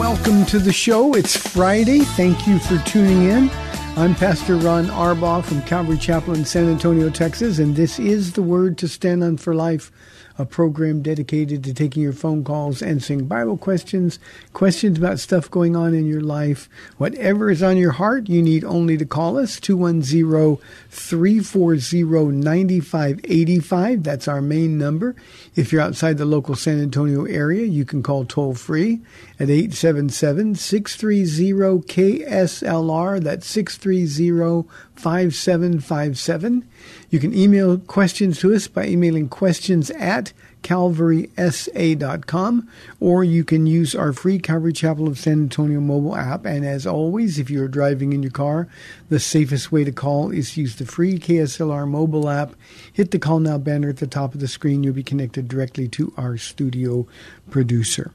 Welcome to the show. It's Friday. Thank you for tuning in. I'm Pastor Ron Arbaugh from Calvary Chapel in San Antonio, Texas, and this is the Word to Stand on for Life, a program dedicated to taking your phone calls, answering Bible questions, questions about stuff going on in your life. Whatever is on your heart, you need only to call us 210 340 9585. That's our main number. If you're outside the local San Antonio area, you can call toll free at 877 630 KSLR. That's 630 5757. You can email questions to us by emailing questions at calvarysa.com or you can use our free Calvary Chapel of San Antonio mobile app. And as always, if you're driving in your car, the safest way to call is to use the free KSLR mobile app. Hit the call now banner at the top of the screen. You'll be connected directly to our studio producer.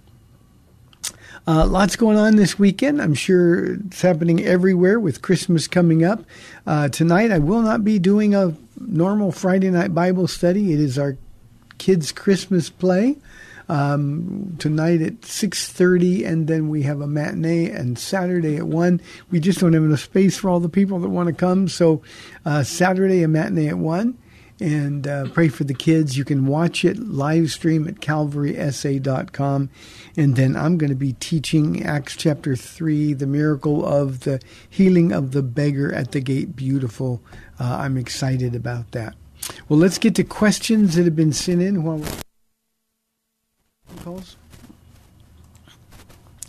Uh, lots going on this weekend. I'm sure it's happening everywhere with Christmas coming up. Uh, tonight, I will not be doing a normal Friday night Bible study. It is our kids' Christmas play um, tonight at 6.30 and then we have a matinee and saturday at 1 we just don't have enough space for all the people that want to come so uh, saturday a matinee at 1 and uh, pray for the kids. You can watch it live stream at calvarysa.com. And then I'm going to be teaching Acts chapter 3, the miracle of the healing of the beggar at the gate. Beautiful. Uh, I'm excited about that. Well, let's get to questions that have been sent in while we're calls.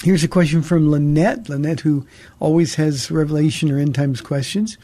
Here's a question from Lynette. Lynette, who always has revelation or end times questions.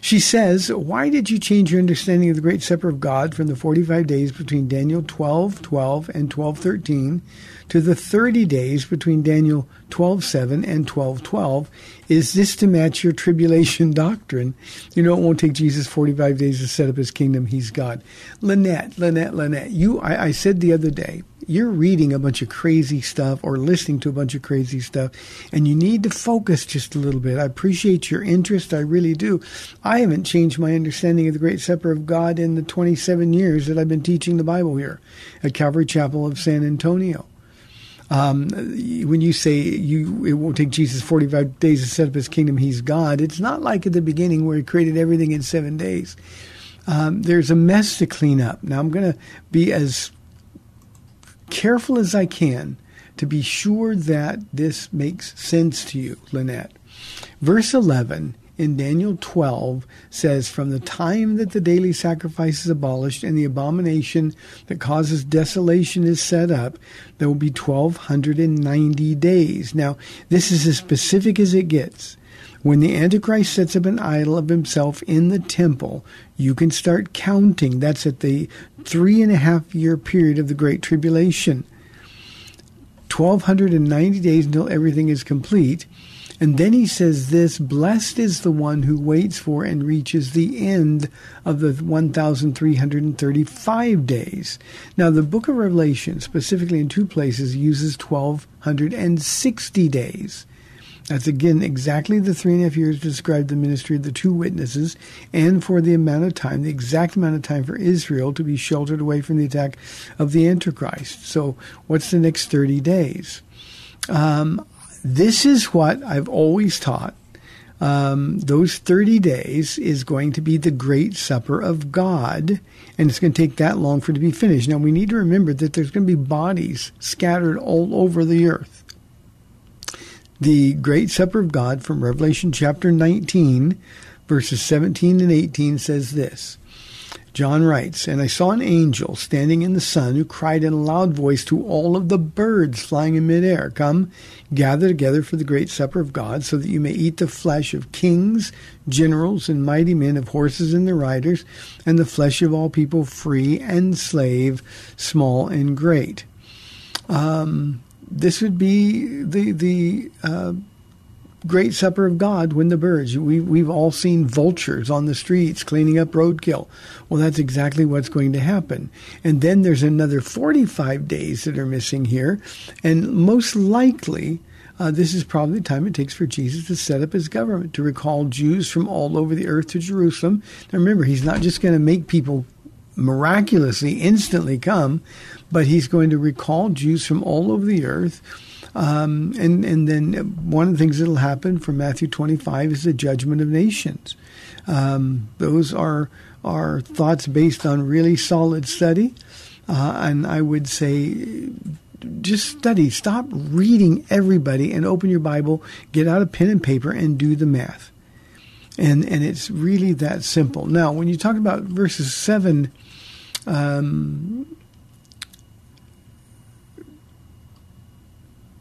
She says, Why did you change your understanding of the great supper of God from the 45 days between Daniel 12 12 and 12 13 to the 30 days between Daniel 12 7 and 12 12? Is this to match your tribulation doctrine? You know, it won't take Jesus 45 days to set up his kingdom. He's God. Lynette, Lynette, Lynette, you, I, I said the other day, you're reading a bunch of crazy stuff or listening to a bunch of crazy stuff, and you need to focus just a little bit. I appreciate your interest. I really do. I haven't changed my understanding of the Great Supper of God in the 27 years that I've been teaching the Bible here at Calvary Chapel of San Antonio. Um, when you say you, it won't take Jesus 45 days to set up his kingdom, he's God, it's not like at the beginning where he created everything in seven days. Um, there's a mess to clean up. Now, I'm going to be as careful as I can to be sure that this makes sense to you, Lynette. Verse 11 in Daniel 12 says, From the time that the daily sacrifice is abolished and the abomination that causes desolation is set up, there will be 1290 days. Now, this is as specific as it gets. When the Antichrist sets up an idol of himself in the temple, you can start counting. That's at the three and a half year period of the Great Tribulation. 1290 days until everything is complete. And then he says this Blessed is the one who waits for and reaches the end of the 1,335 days. Now, the book of Revelation, specifically in two places, uses 1,260 days. That's again exactly the three and a half years to describe the ministry of the two witnesses and for the amount of time, the exact amount of time for Israel to be sheltered away from the attack of the Antichrist. So, what's the next 30 days? Um, this is what I've always taught. Um, those 30 days is going to be the great supper of God, and it's going to take that long for it to be finished. Now, we need to remember that there's going to be bodies scattered all over the earth. The great supper of God from Revelation chapter 19, verses 17 and 18 says this John writes, And I saw an angel standing in the sun who cried in a loud voice to all of the birds flying in midair, Come, gather together for the great supper of God, so that you may eat the flesh of kings, generals, and mighty men, of horses and their riders, and the flesh of all people, free and slave, small and great. Um, this would be the the uh, great supper of God when the birds. We, we've all seen vultures on the streets cleaning up roadkill. Well, that's exactly what's going to happen. And then there's another 45 days that are missing here. And most likely, uh, this is probably the time it takes for Jesus to set up his government, to recall Jews from all over the earth to Jerusalem. Now remember, he's not just going to make people miraculously, instantly come, but he's going to recall Jews from all over the earth um, and, and then one of the things that will happen from Matthew 25 is the judgment of nations. Um, those are, are thoughts based on really solid study. Uh, and I would say just study. Stop reading everybody and open your Bible, get out a pen and paper, and do the math. And and it's really that simple. Now, when you talk about verses seven um,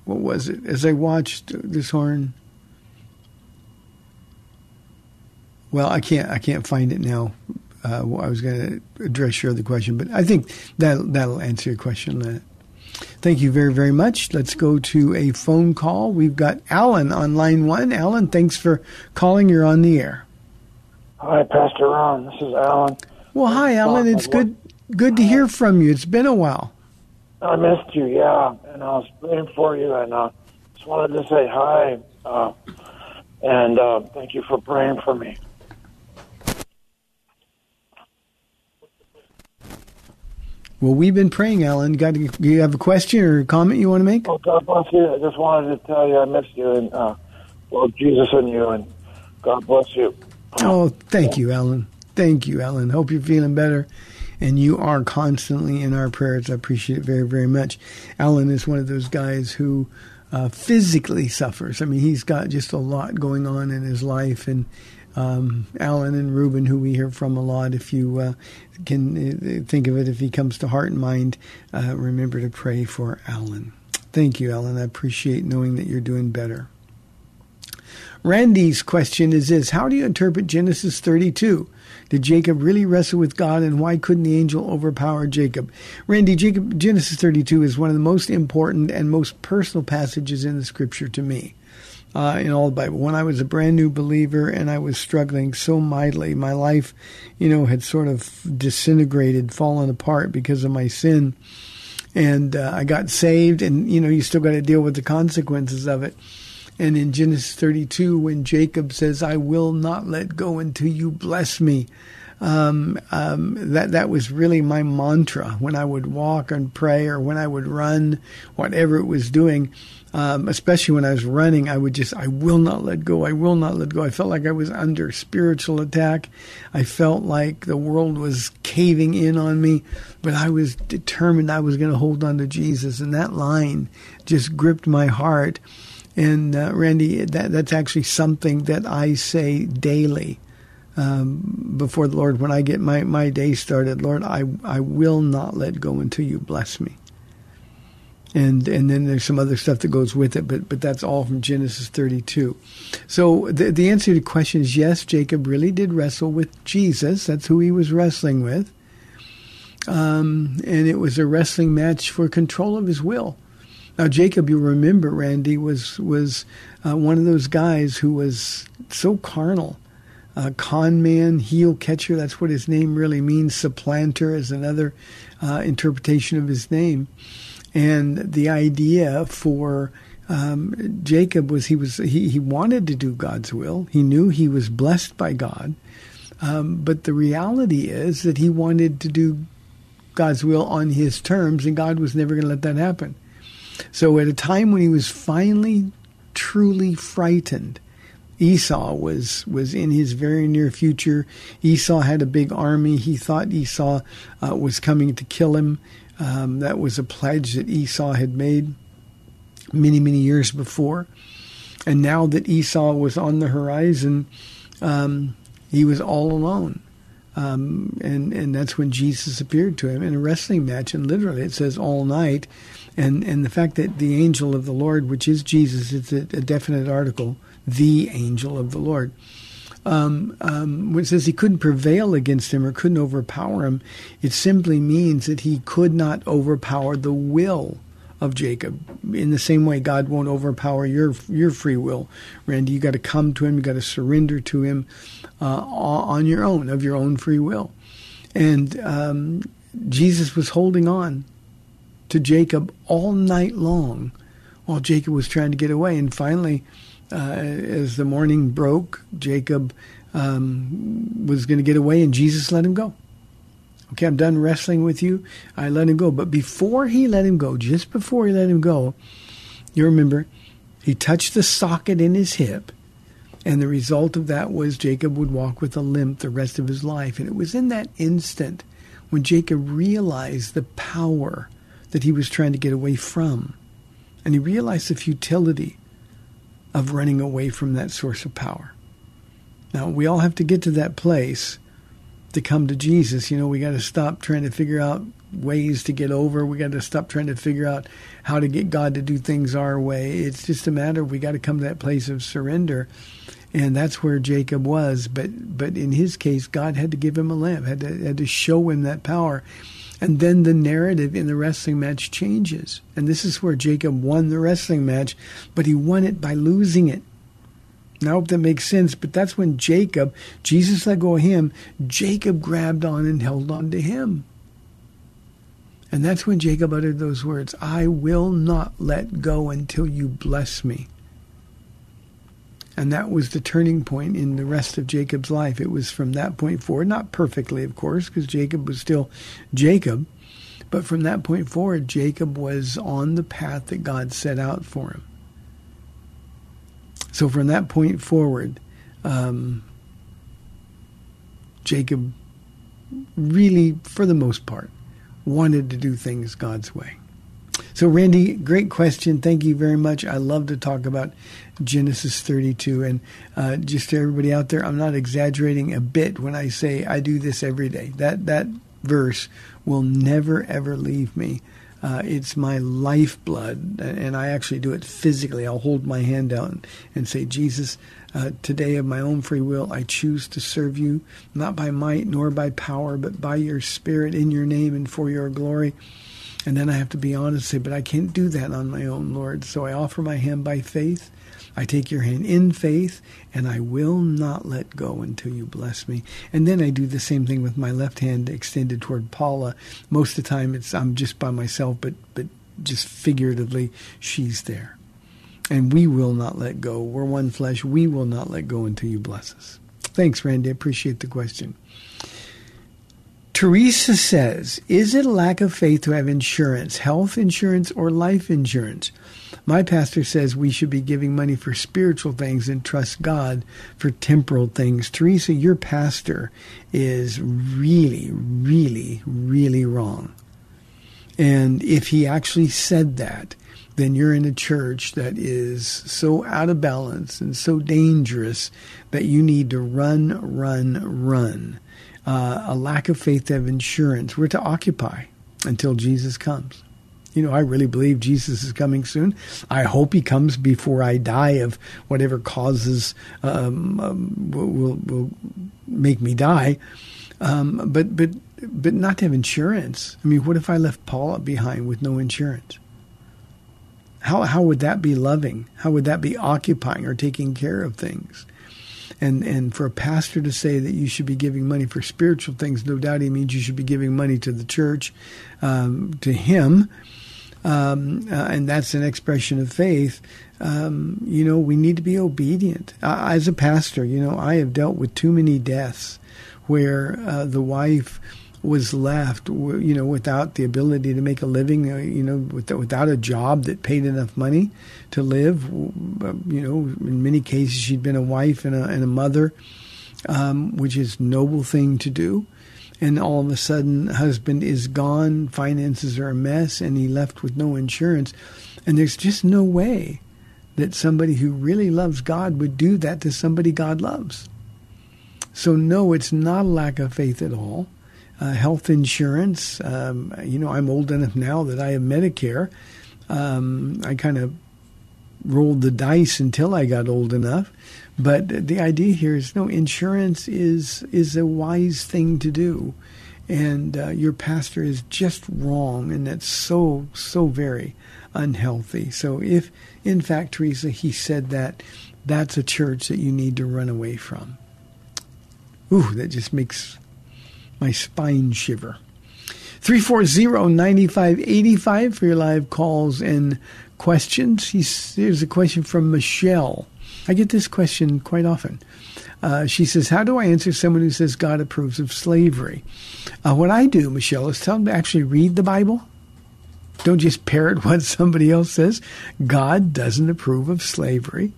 what was it? As I watched this horn, well, I can't I can't find it now. Uh, I was going to address your other question, but I think that that'll answer your question, Leonard. Thank you very very much. Let's go to a phone call. We've got Alan on line one. Alan, thanks for calling. You're on the air. Hi, Pastor Ron. This is Alan. Well, hi, Alan. It's good good to hear from you. It's been a while. I missed you, yeah, and I was waiting for you, and uh, just wanted to say hi, uh, and uh, thank you for praying for me. Well, we've been praying, Alan. Got do you have a question or a comment you want to make? Oh, God bless you. I just wanted to tell you I missed you, and uh, well, Jesus and you, and God bless you. Oh, thank you, Alan. Thank you, Alan. Hope you're feeling better and you are constantly in our prayers. I appreciate it very, very much. Alan is one of those guys who uh, physically suffers. I mean, he's got just a lot going on in his life, and um, Alan and Ruben, who we hear from a lot, if you uh, can uh, think of it, if he comes to heart and mind, uh, remember to pray for Alan. Thank you, Alan. I appreciate knowing that you're doing better. Randy's question is this How do you interpret Genesis 32? Did Jacob really wrestle with God, and why couldn't the angel overpower Jacob? Randy, Jacob, Genesis 32 is one of the most important and most personal passages in the Scripture to me. Uh, in all the Bible. When I was a brand new believer and I was struggling so mightily, my life, you know, had sort of disintegrated, fallen apart because of my sin. And uh, I got saved, and you know, you still got to deal with the consequences of it. And in Genesis 32, when Jacob says, I will not let go until you bless me, um, um, that that was really my mantra when I would walk and pray or when I would run, whatever it was doing. Um, especially when I was running, I would just, I will not let go. I will not let go. I felt like I was under spiritual attack. I felt like the world was caving in on me, but I was determined I was going to hold on to Jesus. And that line just gripped my heart. And uh, Randy, that, that's actually something that I say daily um, before the Lord when I get my, my day started. Lord, I, I will not let go until you bless me. And and then there's some other stuff that goes with it, but but that's all from Genesis 32. So the the answer to the question is yes. Jacob really did wrestle with Jesus. That's who he was wrestling with. Um, and it was a wrestling match for control of his will. Now, Jacob, you remember, Randy was was uh, one of those guys who was so carnal. Uh, con man, heel catcher, that's what his name really means. Supplanter is another uh, interpretation of his name. And the idea for um, Jacob was he was he, he wanted to do God's will. He knew he was blessed by God, um, but the reality is that he wanted to do God's will on his terms, and God was never going to let that happen. So, at a time when he was finally truly frightened, Esau was was in his very near future. Esau had a big army. He thought Esau uh, was coming to kill him. Um, that was a pledge that Esau had made many, many years before. And now that Esau was on the horizon, um, he was all alone. Um, and, and that's when Jesus appeared to him in a wrestling match. And literally, it says all night. And, and the fact that the angel of the Lord, which is Jesus, it's a, a definite article, the angel of the Lord. Um, um, when it says he couldn't prevail against him or couldn't overpower him, it simply means that he could not overpower the will of Jacob. In the same way, God won't overpower your your free will, Randy. You got to come to Him. You got to surrender to Him uh, on your own, of your own free will. And um, Jesus was holding on to Jacob all night long, while Jacob was trying to get away. And finally, as the morning broke, Jacob um, was going to get away, and Jesus let him go. Okay, I'm done wrestling with you. I let him go. But before he let him go, just before he let him go, you remember, he touched the socket in his hip. And the result of that was Jacob would walk with a limp the rest of his life. And it was in that instant when Jacob realized the power that he was trying to get away from. And he realized the futility of running away from that source of power. Now, we all have to get to that place to come to Jesus. You know, we got to stop trying to figure out ways to get over. We got to stop trying to figure out how to get God to do things our way. It's just a matter of we got to come to that place of surrender. And that's where Jacob was. But but in his case, God had to give him a lamp, had to, had to show him that power. And then the narrative in the wrestling match changes. And this is where Jacob won the wrestling match, but he won it by losing it. I hope that makes sense. But that's when Jacob, Jesus let go of him, Jacob grabbed on and held on to him. And that's when Jacob uttered those words I will not let go until you bless me. And that was the turning point in the rest of Jacob's life. It was from that point forward, not perfectly, of course, because Jacob was still Jacob. But from that point forward, Jacob was on the path that God set out for him. So from that point forward, um, Jacob really, for the most part, wanted to do things God's way. So, Randy, great question. Thank you very much. I love to talk about Genesis 32. And uh, just to everybody out there, I'm not exaggerating a bit when I say I do this every day. That, that verse will never, ever leave me. Uh, it's my lifeblood, and I actually do it physically. I'll hold my hand out and, say, Jesus, uh, today of my own free will, I choose to serve you, not by might nor by power, but by your Spirit in your name and for your glory. And then I have to be honest and say, but I can't do that on my own, Lord. So I offer my hand by faith I take your hand in faith, and I will not let go until you bless me. And then I do the same thing with my left hand extended toward Paula. Most of the time, it's I'm just by myself, but but just figuratively, she's there. And we will not let go. We're one flesh. We will not let go until you bless us. Thanks, Randy. I appreciate the question. Teresa says, Is it a lack of faith to have insurance, health insurance, or life insurance? My pastor says we should be giving money for spiritual things and trust God for temporal things. Teresa, your pastor is really, really, really wrong. And if he actually said that, then you're in a church that is so out of balance and so dangerous that you need to run, run, run. Uh, a lack of faith to have insurance. We're to occupy until Jesus comes. You know, I really believe Jesus is coming soon. I hope he comes before I die of whatever causes um, um, will, will make me die. Um, but but but not to have insurance. I mean, what if I left Paula behind with no insurance? How how would that be loving? How would that be occupying or taking care of things? And and for a pastor to say that you should be giving money for spiritual things, no doubt he means you should be giving money to the church, um, to him um, uh, and that's an expression of faith. Um, you know, we need to be obedient. As a pastor, you know, I have dealt with too many deaths where uh, the wife was left, you know, without the ability to make a living, uh, you know, without a job that paid enough money to live. You know, in many cases, she'd been a wife and a, and a mother, um, which is noble thing to do. And all of a sudden, husband is gone, finances are a mess, and he left with no insurance. And there's just no way that somebody who really loves God would do that to somebody God loves. So, no, it's not a lack of faith at all uh, health insurance. Um, you know, I'm old enough now that I have Medicare. Um, I kind of rolled the dice until I got old enough. But the idea here is no insurance is is a wise thing to do, and uh, your pastor is just wrong, and that's so so very unhealthy. So if in fact Teresa he said that, that's a church that you need to run away from. Ooh, that just makes my spine shiver. 340-9585 for your live calls and questions. Here's a question from Michelle. I get this question quite often. Uh, she says, How do I answer someone who says God approves of slavery? Uh, what I do, Michelle, is tell them to actually read the Bible. Don't just parrot what somebody else says. God doesn't approve of slavery.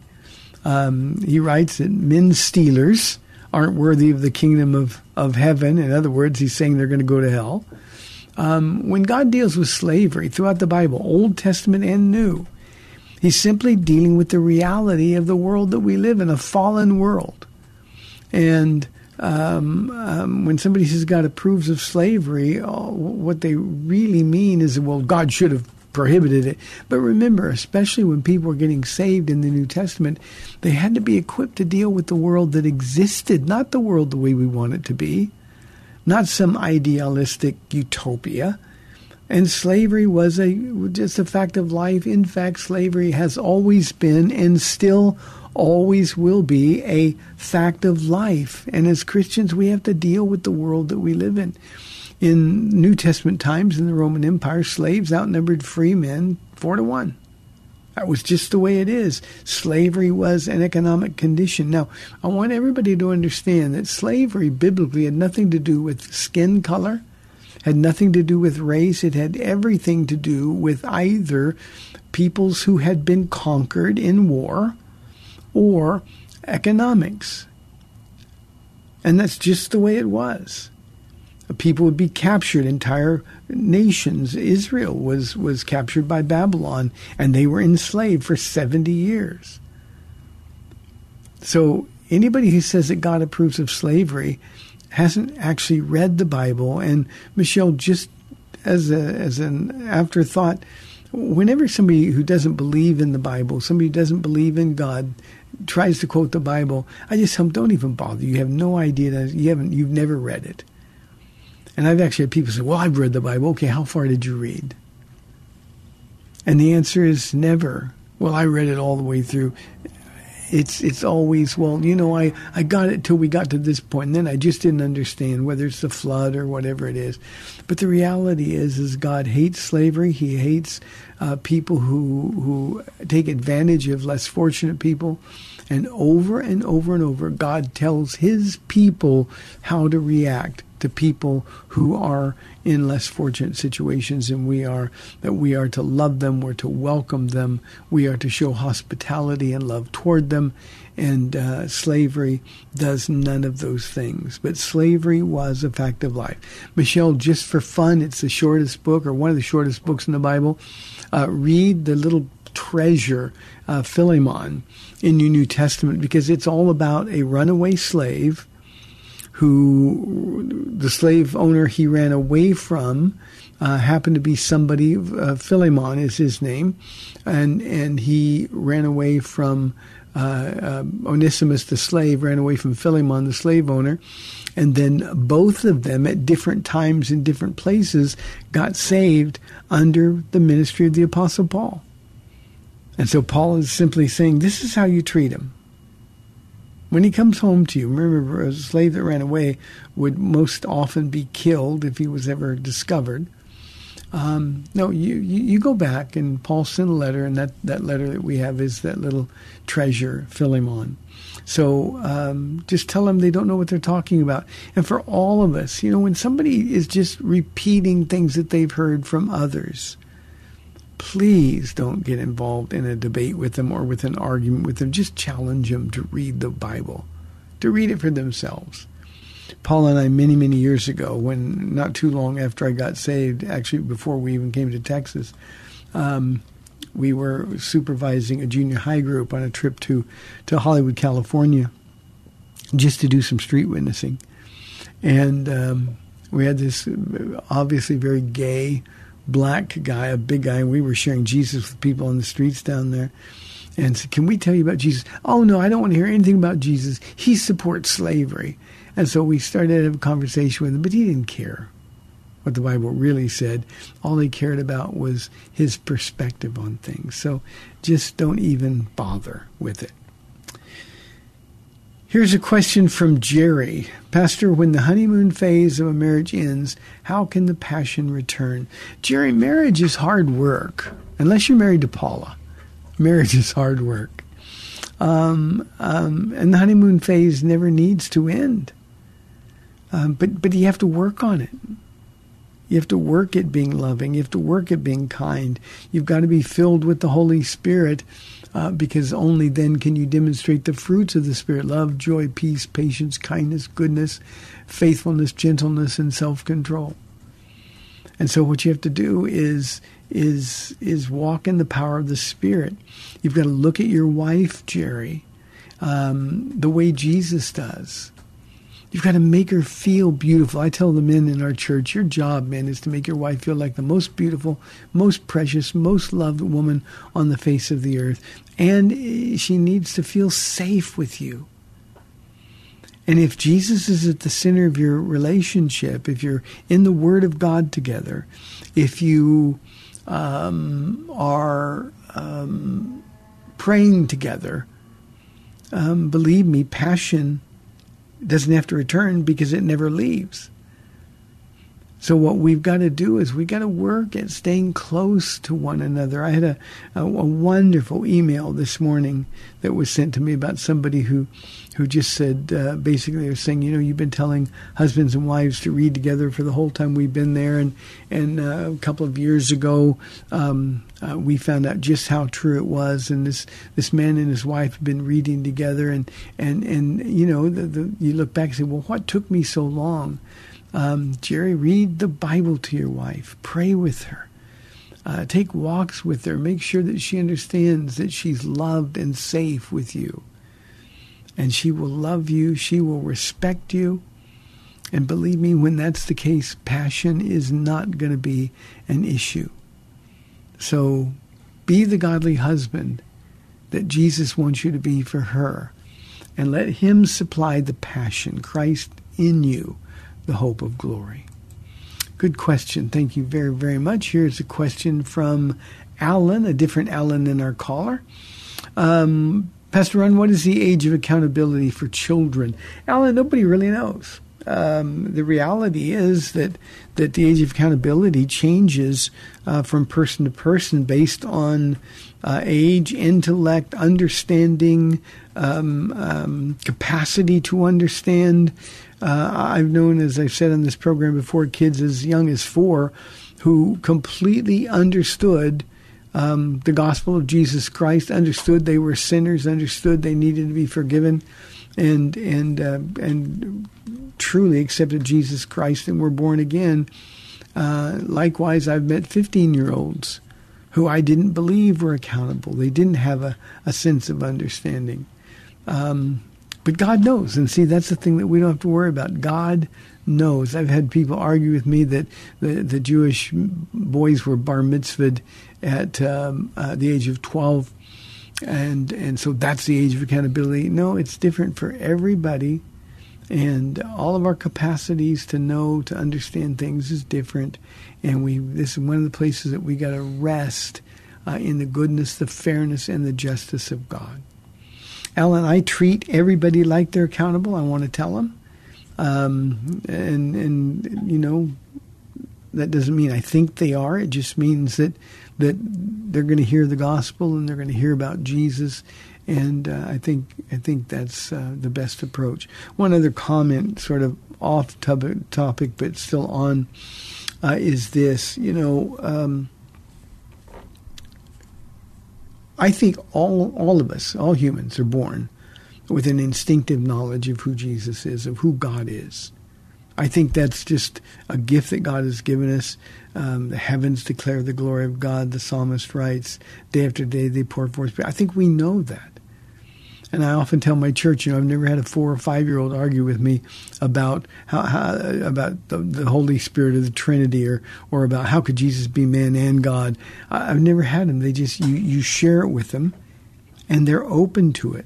Um, he writes that men stealers aren't worthy of the kingdom of, of heaven. In other words, he's saying they're going to go to hell. Um, when God deals with slavery throughout the Bible, Old Testament and New, he's simply dealing with the reality of the world that we live in, a fallen world. And um, um, when somebody says God approves of slavery, oh, what they really mean is, well, God should have prohibited it. But remember, especially when people were getting saved in the New Testament, they had to be equipped to deal with the world that existed, not the world the way we want it to be, not some idealistic utopia. And slavery was a just a fact of life. In fact, slavery has always been and still always will be a fact of life. And as Christians, we have to deal with the world that we live in in New Testament times in the Roman Empire, slaves outnumbered free men four to one. That was just the way it is. Slavery was an economic condition. Now, I want everybody to understand that slavery biblically had nothing to do with skin color, had nothing to do with race. It had everything to do with either peoples who had been conquered in war or economics. And that's just the way it was people would be captured. Entire nations, Israel was was captured by Babylon, and they were enslaved for seventy years. So anybody who says that God approves of slavery hasn't actually read the Bible. And Michelle, just as a as an afterthought, whenever somebody who doesn't believe in the Bible, somebody who doesn't believe in God, tries to quote the Bible, I just tell them, don't even bother. You have no idea that you haven't, you've never read it. And I've actually had people say, Well, I've read the Bible. Okay, how far did you read? And the answer is never. Well, I read it all the way through. It's it's always, well, you know, I, I got it till we got to this point, and then I just didn't understand whether it's the flood or whatever it is. But the reality is, is God hates slavery. He hates uh, people who who take advantage of less fortunate people. And over and over and over, God tells His people how to react to people who are in less fortunate situations than we are, that we are to love them, we're to welcome them, we are to show hospitality and love toward them. And uh, slavery does none of those things. But slavery was a fact of life. Michelle, just for fun, it's the shortest book or one of the shortest books in the Bible. Uh, read the little treasure, uh, Philemon, in your New Testament because it's all about a runaway slave who the slave owner he ran away from uh, happened to be somebody. Uh, Philemon is his name, and and he ran away from uh, uh, Onesimus the slave, ran away from Philemon the slave owner, and then both of them at different times in different places got saved under the ministry of the apostle Paul. And so Paul is simply saying, "This is how you treat him." When he comes home to you, remember, a slave that ran away would most often be killed if he was ever discovered. Um, no, you, you, you go back and Paul sent a letter, and that, that letter that we have is that little treasure, Philemon. So um, just tell them they don't know what they're talking about. And for all of us, you know, when somebody is just repeating things that they've heard from others, please don't get involved in a debate with them or with an argument with them. Just challenge them to read the Bible, to read it for themselves. Paula and I, many, many years ago, when not too long after I got saved, actually before we even came to Texas, um, we were supervising a junior high group on a trip to, to Hollywood, California, just to do some street witnessing. And um, we had this obviously very gay black guy, a big guy, and we were sharing Jesus with people on the streets down there. And said, Can we tell you about Jesus? Oh, no, I don't want to hear anything about Jesus. He supports slavery. And so we started to have a conversation with him, but he didn't care what the Bible really said. All he cared about was his perspective on things. So just don't even bother with it. Here's a question from Jerry. Pastor, when the honeymoon phase of a marriage ends, how can the passion return? Jerry, marriage is hard work, unless you're married to Paula. Marriage is hard work. Um, um, and the honeymoon phase never needs to end. Um, but, but you have to work on it. You have to work at being loving. You have to work at being kind. You've got to be filled with the Holy Spirit uh, because only then can you demonstrate the fruits of the Spirit love, joy, peace, patience, kindness, goodness, faithfulness, gentleness, and self control. And so what you have to do is is is walk in the power of the Spirit. You've got to look at your wife, Jerry, um, the way Jesus does. You've got to make her feel beautiful. I tell the men in our church, your job, man, is to make your wife feel like the most beautiful, most precious, most loved woman on the face of the earth. And eh, she needs to feel safe with you. And if Jesus is at the center of your relationship, if you're in the Word of God together, if you um, are um, praying together, um, believe me, passion doesn't have to return because it never leaves. So what we've got to do is we've got to work at staying close to one another. I had a, a, a, wonderful email this morning that was sent to me about somebody who, who just said uh, basically they're saying, you know, you've been telling husbands and wives to read together for the whole time we've been there, and and uh, a couple of years ago um, uh, we found out just how true it was, and this this man and his wife have been reading together, and and and you know, the, the, you look back and say, well, what took me so long? Um, Jerry, read the Bible to your wife. Pray with her. Uh, take walks with her. Make sure that she understands that she's loved and safe with you. And she will love you. She will respect you. And believe me, when that's the case, passion is not going to be an issue. So be the godly husband that Jesus wants you to be for her. And let him supply the passion, Christ in you the hope of glory? Good question. Thank you very, very much. Here's a question from Alan, a different Alan than our caller. Um, Pastor Ron, what is the age of accountability for children? Alan, nobody really knows. Um, the reality is that that the age of accountability changes uh, from person to person based on uh, age, intellect, understanding, um, um, capacity to understand, uh, I've known, as I've said on this program before, kids as young as four who completely understood um, the gospel of Jesus Christ, understood they were sinners, understood they needed to be forgiven, and and uh, and truly accepted Jesus Christ and were born again. Uh, likewise, I've met 15 year olds who I didn't believe were accountable. They didn't have a, a sense of understanding. Um, but God knows. And see, that's the thing that we don't have to worry about. God knows. I've had people argue with me that the, the Jewish boys were bar mitzvahed at um, uh, the age of 12. And, and so that's the age of accountability. No, it's different for everybody. And all of our capacities to know, to understand things is different. And we, this is one of the places that we got to rest uh, in the goodness, the fairness, and the justice of God. Alan, I treat everybody like they're accountable. I want to tell them. Um, and, and, you know, that doesn't mean I think they are. It just means that that they're going to hear the gospel and they're going to hear about Jesus. And uh, I think I think that's uh, the best approach. One other comment, sort of off topic, but still on, uh, is this. You know, um, I think all all of us, all humans, are born with an instinctive knowledge of who Jesus is, of who God is. I think that's just a gift that God has given us. Um, the heavens declare the glory of God. The psalmist writes, day after day they pour forth. I think we know that. And I often tell my church, you know, I've never had a four or five year old argue with me about how, how about the, the, Holy Spirit or the Trinity or or about how could Jesus be man and God. I, I've never had them. They just you you share it with them, and they're open to it.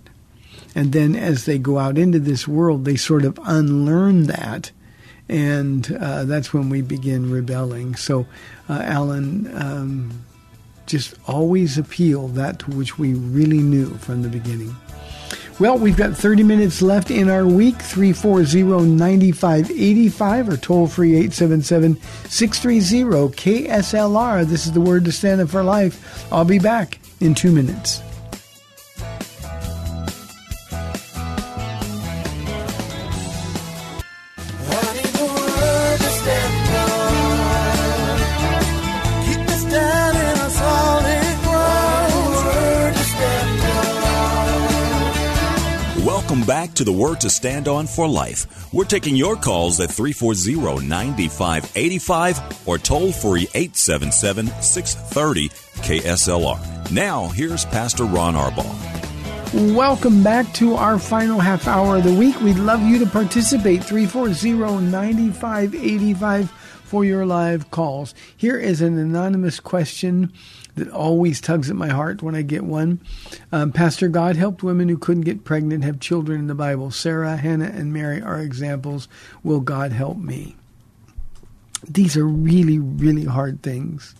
And then as they go out into this world, they sort of unlearn that and uh, that's when we begin rebelling. So, uh, Alan, um, just always appeal that to which we really knew from the beginning. Well, we've got 30 minutes left in our week, 340-9585 or toll free 877-630 KSLR. This is the word to stand up for life. I'll be back in two minutes. To the Word to Stand On for Life. We're taking your calls at 340 9585 or toll free 877 630 KSLR. Now, here's Pastor Ron Arbaugh. Welcome back to our final half hour of the week. We'd love you to participate. 340 9585 for your live calls. Here is an anonymous question that always tugs at my heart when I get one. Um, Pastor, God helped women who couldn't get pregnant have children in the Bible. Sarah, Hannah, and Mary are examples. Will God help me? These are really, really hard things.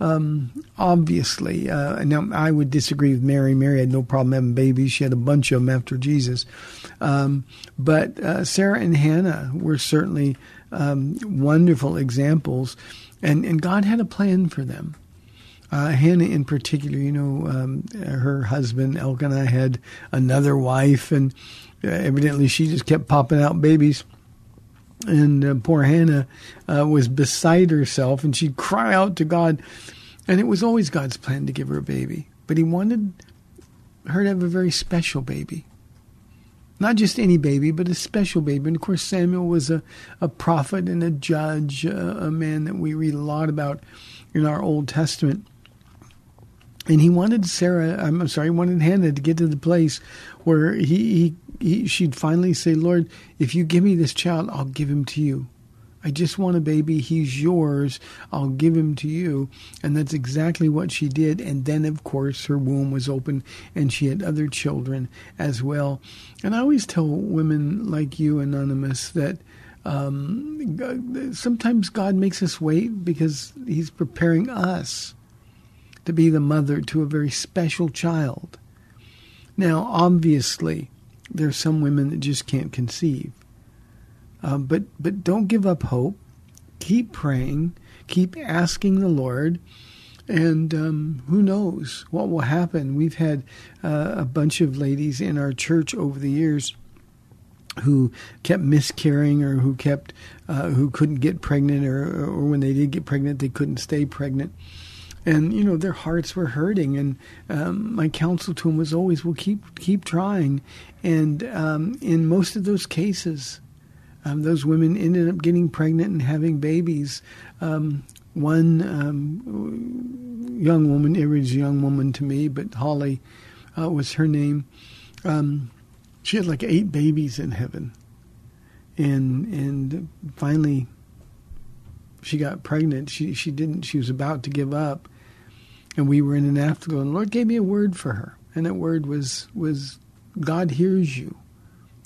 Um, obviously, uh, now I would disagree with Mary. Mary had no problem having babies. She had a bunch of them after Jesus. Um, but uh, Sarah and Hannah were certainly um, wonderful examples, and, and God had a plan for them. Uh, Hannah, in particular, you know, um, her husband Elkanah had another wife, and uh, evidently she just kept popping out babies. And uh, poor Hannah uh, was beside herself, and she'd cry out to God. And it was always God's plan to give her a baby, but He wanted her to have a very special baby. Not just any baby, but a special baby. And of course, Samuel was a, a prophet and a judge, a man that we read a lot about in our Old Testament and he wanted Sarah. I'm sorry, he wanted Hannah to get to the place where he, he, he she'd finally say, "Lord, if you give me this child, I'll give him to you." I just want a baby. He's yours. I'll give him to you. And that's exactly what she did. And then, of course, her womb was open and she had other children as well. And I always tell women like you, Anonymous, that um, sometimes God makes us wait because He's preparing us to be the mother to a very special child. Now, obviously, there's some women that just can't conceive. Uh, but but don't give up hope. Keep praying. Keep asking the Lord. And um, who knows what will happen? We've had uh, a bunch of ladies in our church over the years who kept miscarrying or who kept uh, who couldn't get pregnant or, or when they did get pregnant they couldn't stay pregnant and you know their hearts were hurting. And um, my counsel to them was always well keep keep trying. And um, in most of those cases um, those women ended up getting pregnant and having babies. Um, one um, young woman it was a young woman to me but holly uh, was her name. Um, she had like eight babies in heaven. And and finally she got pregnant. She she didn't. She was about to give up, and we were in an afterglow, and the Lord gave me a word for her, and that word was was God hears you.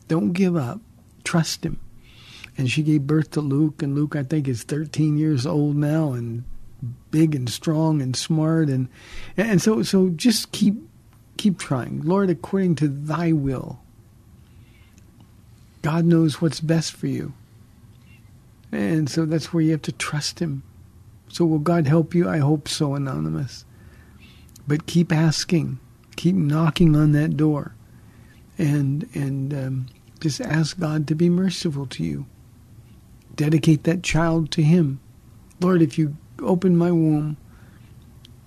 Don't give up. Trust Him. And she gave birth to Luke, and Luke I think is 13 years old now, and big and strong and smart, and and so so just keep keep trying, Lord, according to Thy will. God knows what's best for you. And so that's where you have to trust Him So will God help you? I hope so, Anonymous. But keep asking, keep knocking on that door, and and um, just ask God to be merciful to you. Dedicate that child to Him. Lord, if you open my womb,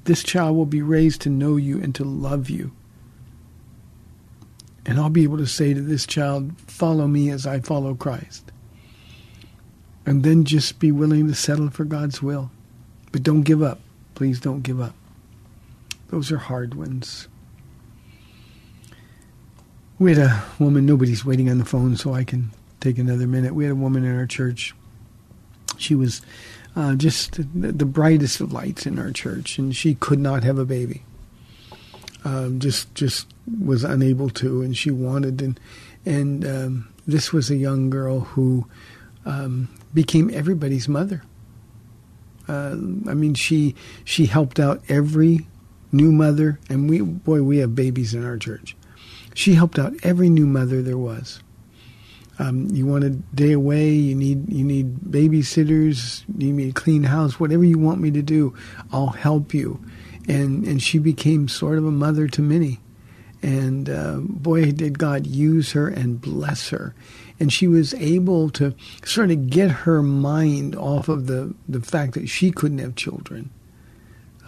this child will be raised to know you and to love you. And I'll be able to say to this child, Follow me as I follow Christ. And then just be willing to settle for God's will. But don't give up. Please don't give up. Those are hard ones. We had a woman, nobody's waiting on the phone, so I can take another minute. We had a woman in our church. She was uh, just the, the, brightest of lights in our church, and she could not have a baby. Um, just just was unable to, and she wanted, and and um, this was a young girl who um, became everybody's mother. Uh, I mean, she she helped out every new mother, and we boy, we have babies in our church. She helped out every new mother there was. Um, you want a day away, you need you need babysitters, you need a clean house, whatever you want me to do, I'll help you. And and she became sort of a mother to many. And uh, boy, did God use her and bless her. And she was able to sort of get her mind off of the, the fact that she couldn't have children.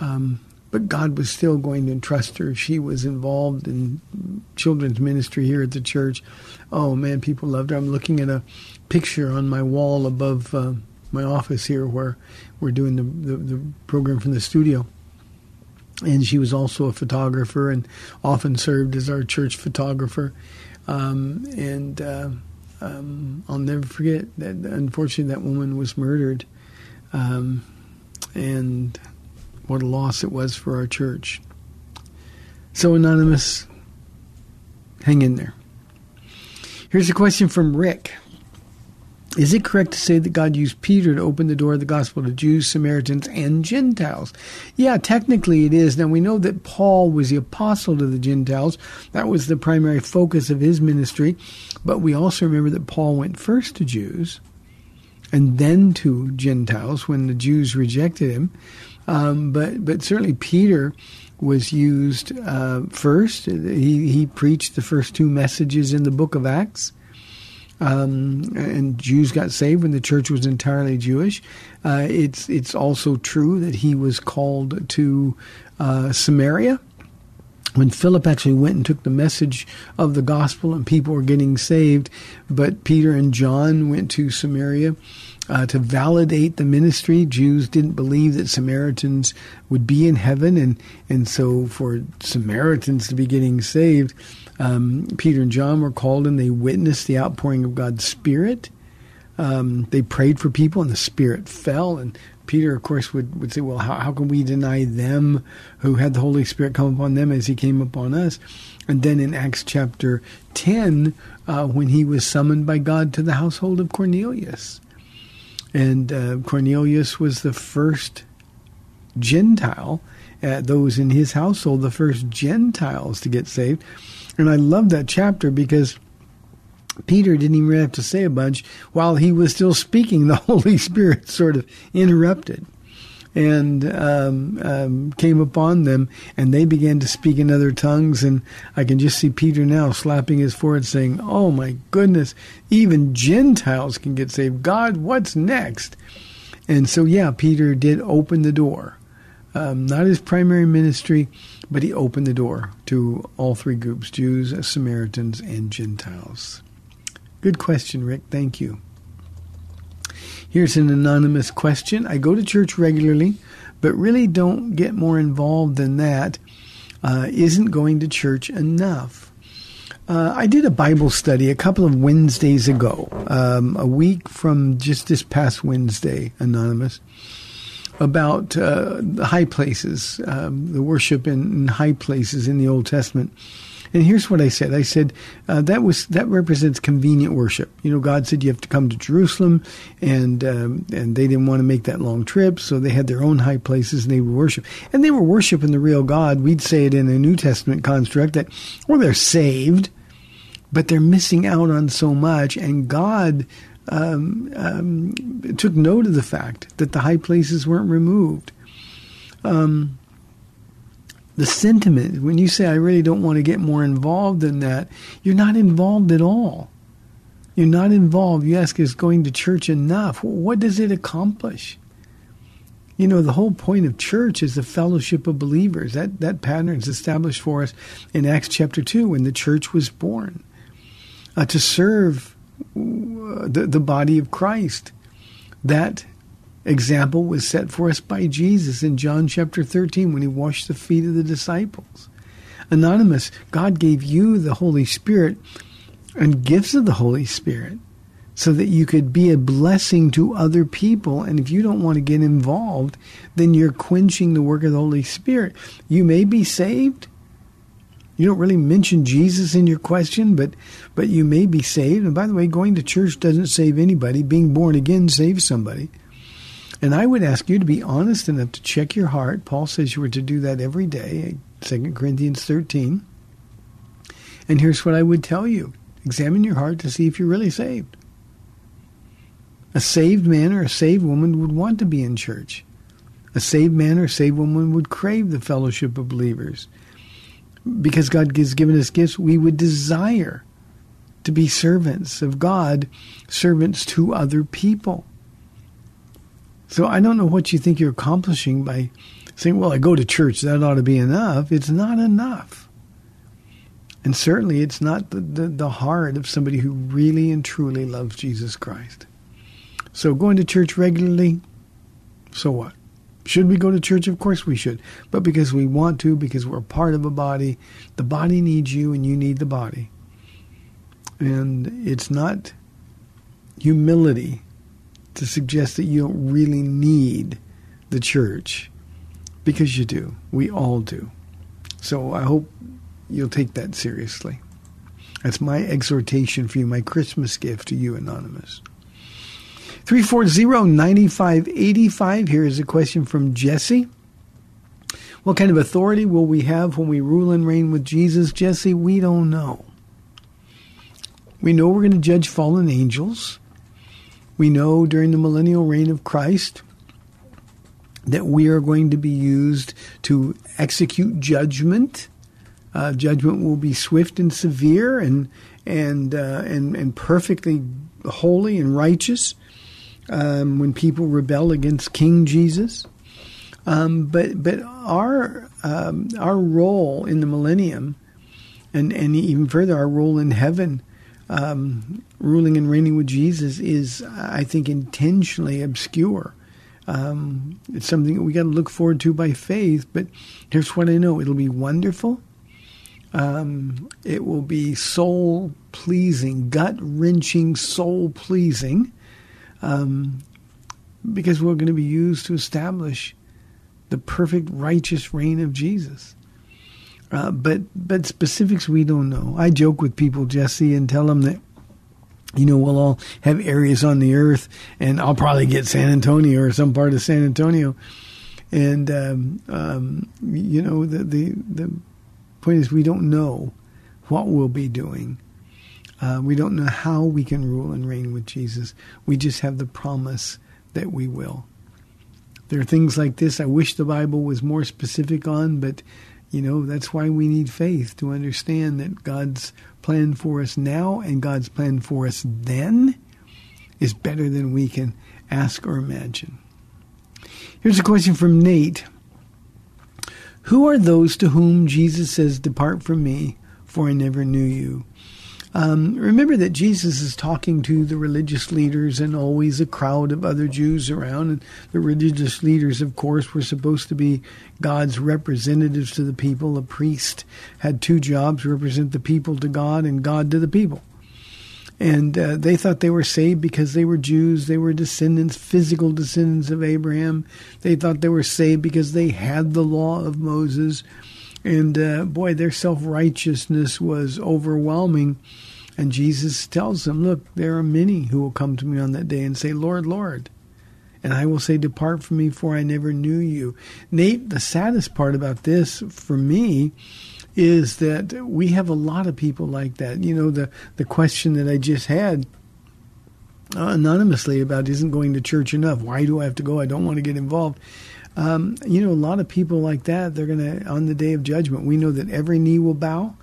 Um, but God was still going to entrust her. She was involved in children's ministry here at the church. Oh man, people loved her. I'm looking at a picture on my wall above uh, my office here where we're doing the, the, the program from the studio. And she was also a photographer and often served as our church photographer. Um, and uh, um, I'll never forget that. Unfortunately, that woman was murdered. Um, and what a loss it was for our church. So, Anonymous, hang in there. Here's a question from Rick. Is it correct to say that God used Peter to open the door of the gospel to Jews, Samaritans, and Gentiles? Yeah, technically it is. Now we know that Paul was the apostle to the Gentiles. That was the primary focus of his ministry. But we also remember that Paul went first to Jews and then to Gentiles when the Jews rejected him. Um, but but certainly Peter was used uh, first. He he preached the first two messages in the book of Acts. Um, and Jews got saved when the church was entirely Jewish. Uh, it's it's also true that he was called to uh, Samaria when Philip actually went and took the message of the gospel and people were getting saved. But Peter and John went to Samaria uh, to validate the ministry. Jews didn't believe that Samaritans would be in heaven, and and so for Samaritans to be getting saved, um, Peter and John were called, and they witnessed the outpouring of God's Spirit. Um, they prayed for people, and the Spirit fell. And Peter, of course, would, would say, "Well, how, how can we deny them who had the Holy Spirit come upon them as He came upon us?" And then in Acts chapter ten, uh, when he was summoned by God to the household of Cornelius, and uh, Cornelius was the first Gentile, uh, those in his household, the first Gentiles to get saved. And I love that chapter because Peter didn't even have to say a bunch while he was still speaking. The Holy Spirit sort of interrupted and um, um, came upon them, and they began to speak in other tongues. And I can just see Peter now slapping his forehead, saying, "Oh my goodness, even Gentiles can get saved. God, what's next?" And so, yeah, Peter did open the door. Um, not his primary ministry, but he opened the door to all three groups Jews, Samaritans, and Gentiles. Good question, Rick. Thank you. Here's an anonymous question. I go to church regularly, but really don't get more involved than that. Uh, isn't going to church enough? Uh, I did a Bible study a couple of Wednesdays ago, um, a week from just this past Wednesday, Anonymous, about uh, the high places, um, the worship in, in high places in the Old Testament. And here's what I said. I said uh, that was that represents convenient worship. You know, God said you have to come to Jerusalem, and um, and they didn't want to make that long trip, so they had their own high places and they would worship. And they were worshiping the real God. We'd say it in a New Testament construct that, well, they're saved, but they're missing out on so much, and God um, um, took note of the fact that the high places weren't removed. Um, the sentiment, when you say, I really don't want to get more involved in that, you're not involved at all. You're not involved. You ask, is going to church enough? What does it accomplish? You know, the whole point of church is the fellowship of believers. That, that pattern is established for us in Acts chapter 2 when the church was born uh, to serve uh, the, the body of Christ. That example was set for us by Jesus in John chapter 13 when he washed the feet of the disciples. Anonymous, God gave you the Holy Spirit and gifts of the Holy Spirit so that you could be a blessing to other people. And if you don't want to get involved, then you're quenching the work of the Holy Spirit. You may be saved. You don't really mention Jesus in your question, but but you may be saved. And by the way, going to church doesn't save anybody. Being born again saves somebody. And I would ask you to be honest enough to check your heart. Paul says you were to do that every day, 2 Corinthians 13. And here's what I would tell you examine your heart to see if you're really saved. A saved man or a saved woman would want to be in church. A saved man or saved woman would crave the fellowship of believers. Because God has given us gifts, we would desire to be servants of God, servants to other people. So I don't know what you think you're accomplishing by saying, well, I go to church, that ought to be enough. It's not enough. And certainly it's not the, the, the heart of somebody who really and truly loves Jesus Christ. So going to church regularly, so what? Should we go to church? Of course we should. But because we want to, because we're part of a body, the body needs you and you need the body. And it's not humility to suggest that you don't really need the church because you do. We all do. So I hope you'll take that seriously. That's my exhortation for you, my Christmas gift to you, Anonymous. 340-9585. Here is a question from Jesse. What kind of authority will we have when we rule and reign with Jesus? Jesse, we don't know. We know we're going to judge fallen angels. We know during the millennial reign of Christ that we are going to be used to execute judgment. Uh, judgment will be swift and severe and and uh, and and perfectly holy and righteous um, when people rebel against King Jesus. Um, but but our um, our role in the millennium, and and even further, our role in heaven um, ruling and reigning with Jesus is, I think, intentionally obscure. Um, it's something that we got to look forward to by faith. But here's what I know: it'll be wonderful. Um, it will be soul pleasing, gut wrenching, soul pleasing, um, because we're going to be used to establish the perfect righteous reign of Jesus. Uh, but but specifics we don't know. I joke with people, Jesse, and tell them that you know we'll all have areas on the earth, and I'll probably get San Antonio or some part of San Antonio, and um, um, you know the, the the point is we don't know what we'll be doing. Uh, we don't know how we can rule and reign with Jesus. We just have the promise that we will. There are things like this I wish the Bible was more specific on, but you know, that's why we need faith to understand that God's plan for us now and God's plan for us then is better than we can ask or imagine. Here's a question from Nate. Who are those to whom Jesus says, Depart from me, for I never knew you? Um, remember that Jesus is talking to the religious leaders and always a crowd of other Jews around. And the religious leaders, of course, were supposed to be God's representatives to the people. A priest had two jobs represent the people to God and God to the people. And uh, they thought they were saved because they were Jews. They were descendants, physical descendants of Abraham. They thought they were saved because they had the law of Moses. And uh, boy, their self righteousness was overwhelming. And Jesus tells them, Look, there are many who will come to me on that day and say, Lord, Lord. And I will say, Depart from me, for I never knew you. Nate, the saddest part about this for me is that we have a lot of people like that. You know, the, the question that I just had uh, anonymously about isn't going to church enough. Why do I have to go? I don't want to get involved. Um, you know, a lot of people like that, they're going to, on the day of judgment, we know that every knee will bow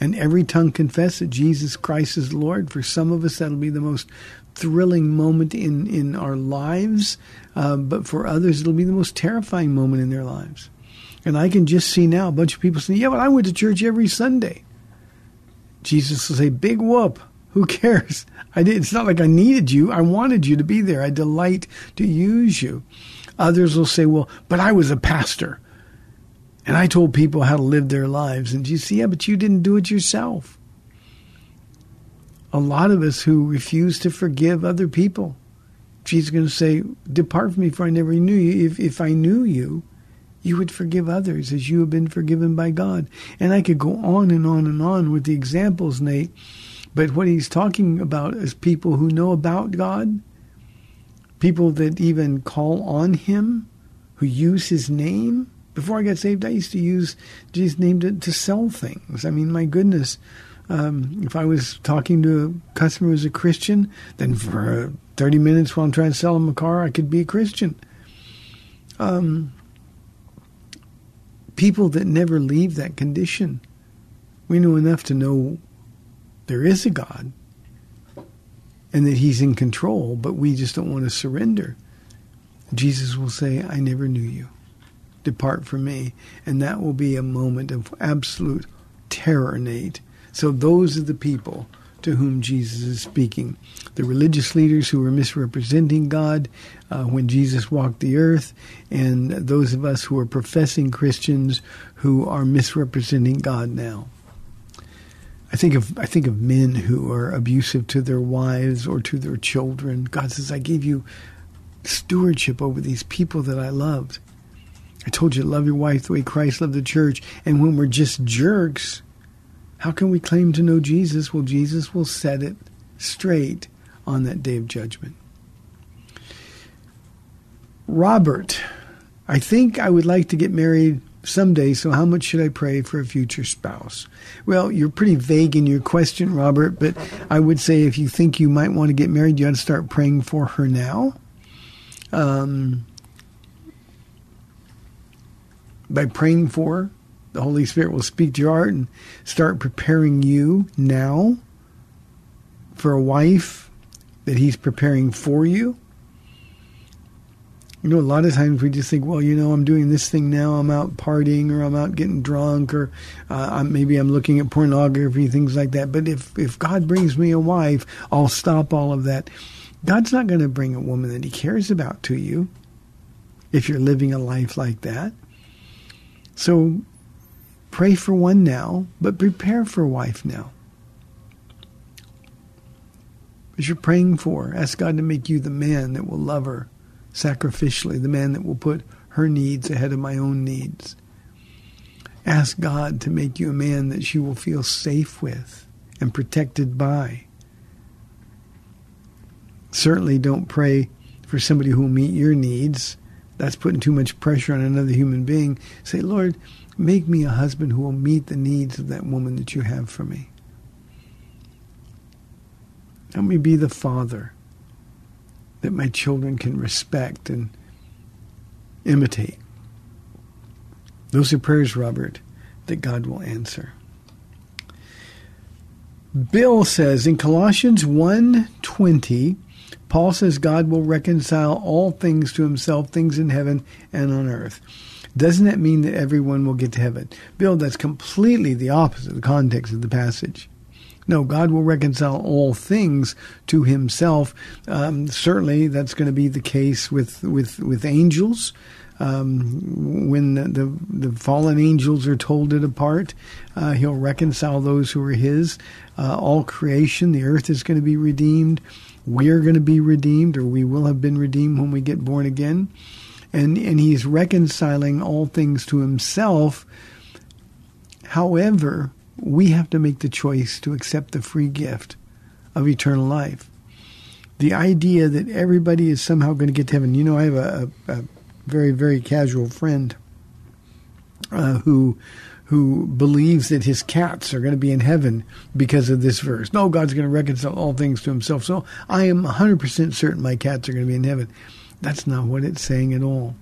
and every tongue confess that Jesus Christ is Lord. For some of us, that'll be the most thrilling moment in, in our lives. Uh, but for others, it'll be the most terrifying moment in their lives. And I can just see now a bunch of people saying, Yeah, but I went to church every Sunday. Jesus will say, Big whoop. Who cares? I did. It's not like I needed you. I wanted you to be there. I delight to use you. Others will say, Well, but I was a pastor. And I told people how to live their lives. And you see, yeah, but you didn't do it yourself. A lot of us who refuse to forgive other people, Jesus is going to say, Depart from me, for I never knew you. If, if I knew you, you would forgive others as you have been forgiven by God. And I could go on and on and on with the examples, Nate. But what he's talking about is people who know about God, people that even call on him, who use his name. Before I got saved, I used to use Jesus' name to, to sell things. I mean, my goodness. Um, if I was talking to a customer who was a Christian, then for 30 minutes while I'm trying to sell him a car, I could be a Christian. Um, people that never leave that condition. We know enough to know there is a God and that He's in control, but we just don't want to surrender. Jesus will say, I never knew you. Depart from me. And that will be a moment of absolute terror, Nate. So those are the people to whom Jesus is speaking. The religious leaders who were misrepresenting God uh, when Jesus walked the earth, and those of us who are professing Christians who are misrepresenting God now. I think of I think of men who are abusive to their wives or to their children. God says, "I gave you stewardship over these people that I loved. I told you to love your wife the way Christ loved the church. And when we're just jerks, how can we claim to know Jesus? Well, Jesus will set it straight on that day of judgment. Robert, I think I would like to get married someday, so how much should I pray for a future spouse? Well, you're pretty vague in your question, Robert, but I would say if you think you might want to get married, you ought to start praying for her now. Um, by praying for her, the Holy Spirit will speak to your heart and start preparing you now for a wife that He's preparing for you. You know, a lot of times we just think, well, you know, I'm doing this thing now. I'm out partying, or I'm out getting drunk, or uh, maybe I'm looking at pornography, things like that. But if if God brings me a wife, I'll stop all of that. God's not going to bring a woman that He cares about to you if you're living a life like that. So Pray for one now, but prepare for a wife now. As you're praying for, ask God to make you the man that will love her sacrificially, the man that will put her needs ahead of my own needs. Ask God to make you a man that she will feel safe with and protected by. Certainly don't pray for somebody who will meet your needs. That's putting too much pressure on another human being. Say, Lord, Make me a husband who will meet the needs of that woman that you have for me. Let me be the father that my children can respect and imitate. Those are prayers, Robert, that God will answer. Bill says in Colossians 1:20, Paul says God will reconcile all things to himself, things in heaven and on earth. Doesn't that mean that everyone will get to heaven? Bill, that's completely the opposite of the context of the passage. No, God will reconcile all things to Himself. Um, certainly, that's going to be the case with with with angels. Um, when the, the, the fallen angels are told it apart, uh, He'll reconcile those who are His. Uh, all creation, the earth is going to be redeemed. We're going to be redeemed, or we will have been redeemed when we get born again and and he's reconciling all things to himself. However, we have to make the choice to accept the free gift of eternal life. The idea that everybody is somehow going to get to heaven. You know, I have a, a, a very very casual friend uh, who who believes that his cats are going to be in heaven because of this verse. No, God's going to reconcile all things to himself. So I am 100% certain my cats are going to be in heaven. That's not what it's saying at all.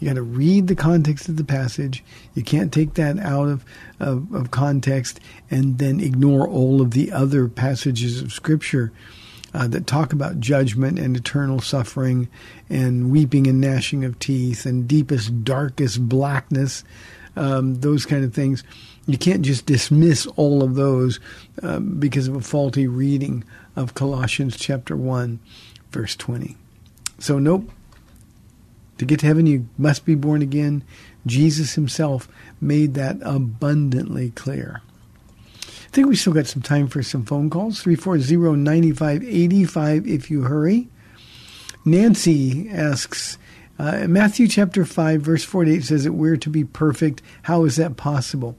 You got to read the context of the passage. You can't take that out of, of, of, context and then ignore all of the other passages of Scripture uh, that talk about judgment and eternal suffering and weeping and gnashing of teeth and deepest, darkest blackness, um, those kind of things. You can't just dismiss all of those um, because of a faulty reading of Colossians chapter 1, verse 20. So, nope, to get to heaven, you must be born again. Jesus himself made that abundantly clear. I think we still got some time for some phone calls. 340-9585 if you hurry. Nancy asks, uh, Matthew chapter 5, verse 48 says that we're to be perfect. How is that possible?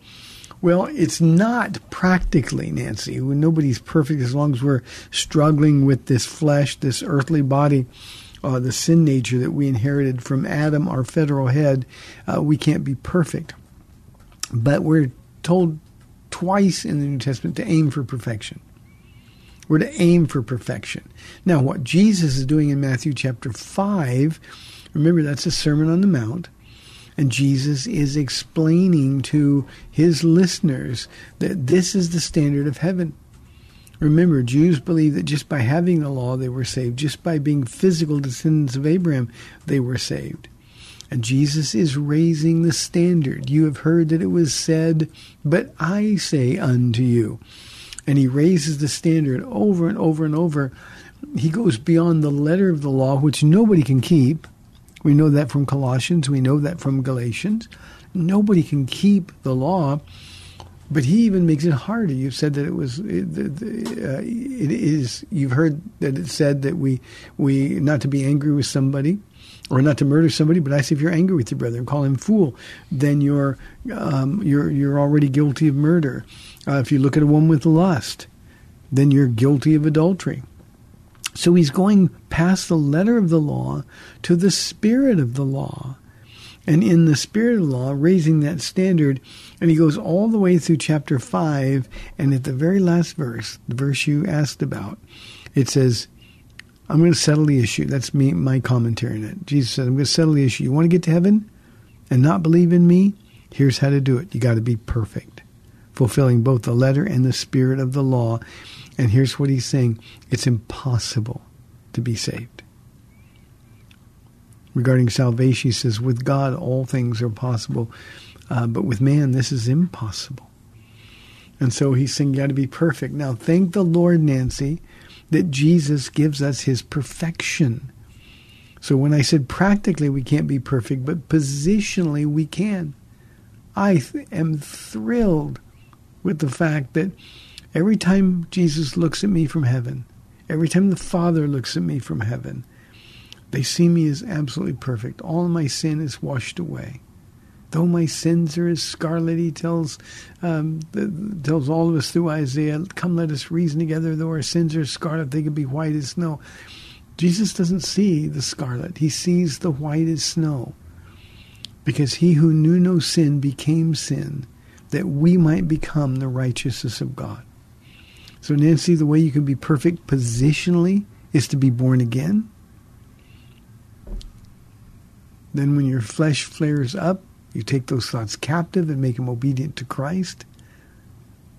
Well, it's not practically, Nancy. Nobody's perfect as long as we're struggling with this flesh, this earthly body uh, the sin nature that we inherited from Adam, our federal head, uh, we can't be perfect. But we're told twice in the New Testament to aim for perfection. We're to aim for perfection. Now, what Jesus is doing in Matthew chapter 5, remember that's a Sermon on the Mount. And Jesus is explaining to his listeners that this is the standard of heaven. Remember, Jews believed that just by having the law they were saved, just by being physical descendants of Abraham they were saved. And Jesus is raising the standard. You have heard that it was said, but I say unto you. And he raises the standard over and over and over. He goes beyond the letter of the law, which nobody can keep. We know that from Colossians, we know that from Galatians. Nobody can keep the law. But he even makes it harder. You've said that it was it, uh, it is. You've heard that it said that we we not to be angry with somebody, or not to murder somebody. But I say, if you're angry with your brother and call him fool, then you're um, you're you're already guilty of murder. Uh, if you look at a woman with lust, then you're guilty of adultery. So he's going past the letter of the law to the spirit of the law. And in the spirit of law, raising that standard, and he goes all the way through chapter 5, and at the very last verse, the verse you asked about, it says, I'm going to settle the issue. That's me, my commentary on it. Jesus said, I'm going to settle the issue. You want to get to heaven and not believe in me? Here's how to do it. You got to be perfect, fulfilling both the letter and the spirit of the law. And here's what he's saying it's impossible to be saved regarding salvation, he says, with God all things are possible, uh, but with man this is impossible. And so he's saying, you got to be perfect. Now, thank the Lord, Nancy, that Jesus gives us his perfection. So when I said practically we can't be perfect, but positionally we can, I th- am thrilled with the fact that every time Jesus looks at me from heaven, every time the Father looks at me from heaven, they see me as absolutely perfect. All my sin is washed away. Though my sins are as scarlet, he tells um, tells all of us through Isaiah, "Come, let us reason together. Though our sins are scarlet, they can be white as snow." Jesus doesn't see the scarlet; he sees the white as snow, because he who knew no sin became sin, that we might become the righteousness of God. So, Nancy, the way you can be perfect positionally is to be born again. Then, when your flesh flares up, you take those thoughts captive and make them obedient to Christ.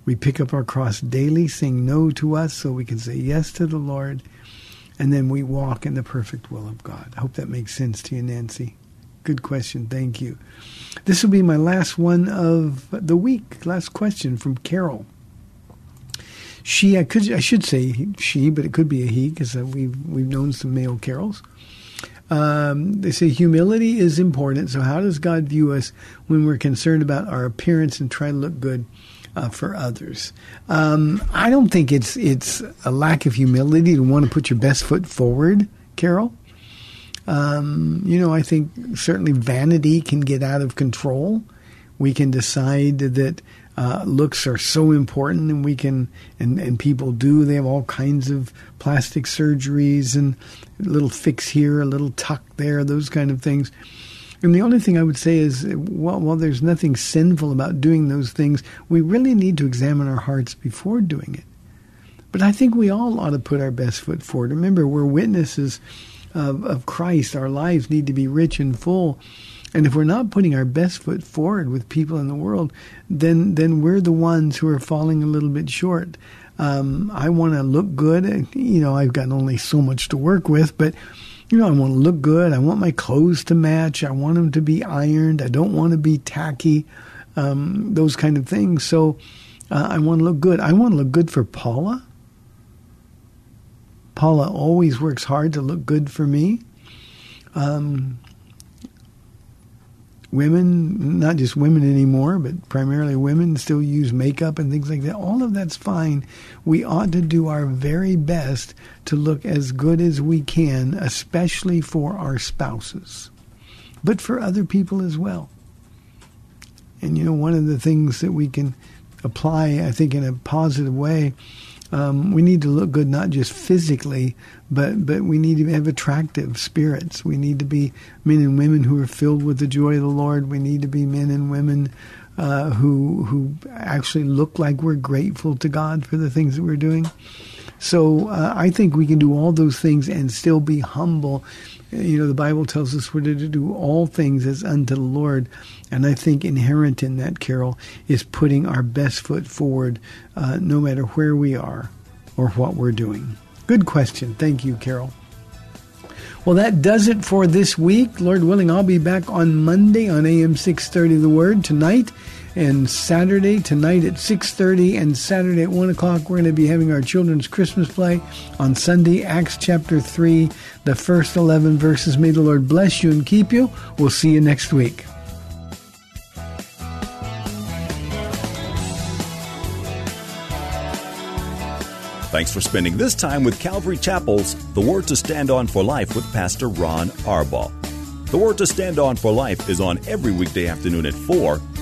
We pick up our cross daily, saying no to us so we can say yes to the Lord. And then we walk in the perfect will of God. I hope that makes sense to you, Nancy. Good question. Thank you. This will be my last one of the week. Last question from Carol. She, I could, I should say she, but it could be a he because uh, we've we've known some male Carols. Um, they say humility is important. So, how does God view us when we're concerned about our appearance and try to look good uh, for others? Um, I don't think it's it's a lack of humility to want to put your best foot forward, Carol. Um, you know, I think certainly vanity can get out of control. We can decide that uh, looks are so important, and we can and and people do. They have all kinds of plastic surgeries and a little fix here, a little tuck there, those kind of things. And the only thing I would say is, while, while there's nothing sinful about doing those things, we really need to examine our hearts before doing it. But I think we all ought to put our best foot forward. Remember, we're witnesses of, of Christ. Our lives need to be rich and full. And if we're not putting our best foot forward with people in the world, then then we're the ones who are falling a little bit short. Um, I want to look good. You know, I've got only so much to work with, but you know, I want to look good. I want my clothes to match. I want them to be ironed. I don't want to be tacky. Um, those kind of things. So uh, I want to look good. I want to look good for Paula. Paula always works hard to look good for me. Um, women, not just women anymore, but primarily women, still use makeup and things like that. All of that's fine. We ought to do our very best to look as good as we can, especially for our spouses, but for other people as well. And you know, one of the things that we can apply, I think, in a positive way um, we need to look good not just physically, but but we need to have attractive spirits. We need to be men and women who are filled with the joy of the Lord. We need to be men and women uh, who who actually look like we're grateful to God for the things that we're doing. So uh, I think we can do all those things and still be humble. You know, the Bible tells us we're to do all things as unto the Lord. And I think inherent in that, Carol, is putting our best foot forward uh, no matter where we are or what we're doing. Good question. Thank you, Carol. Well, that does it for this week. Lord willing, I'll be back on Monday on AM 630 The Word tonight and Saturday tonight at 6.30 and Saturday at 1 o'clock we're going to be having our children's Christmas play. On Sunday, Acts chapter 3, the first 11 verses. May the Lord bless you and keep you. We'll see you next week. Thanks for spending this time with Calvary Chapel's The Word to Stand On for Life with Pastor Ron Arbaugh. The Word to Stand On for Life is on every weekday afternoon at 4,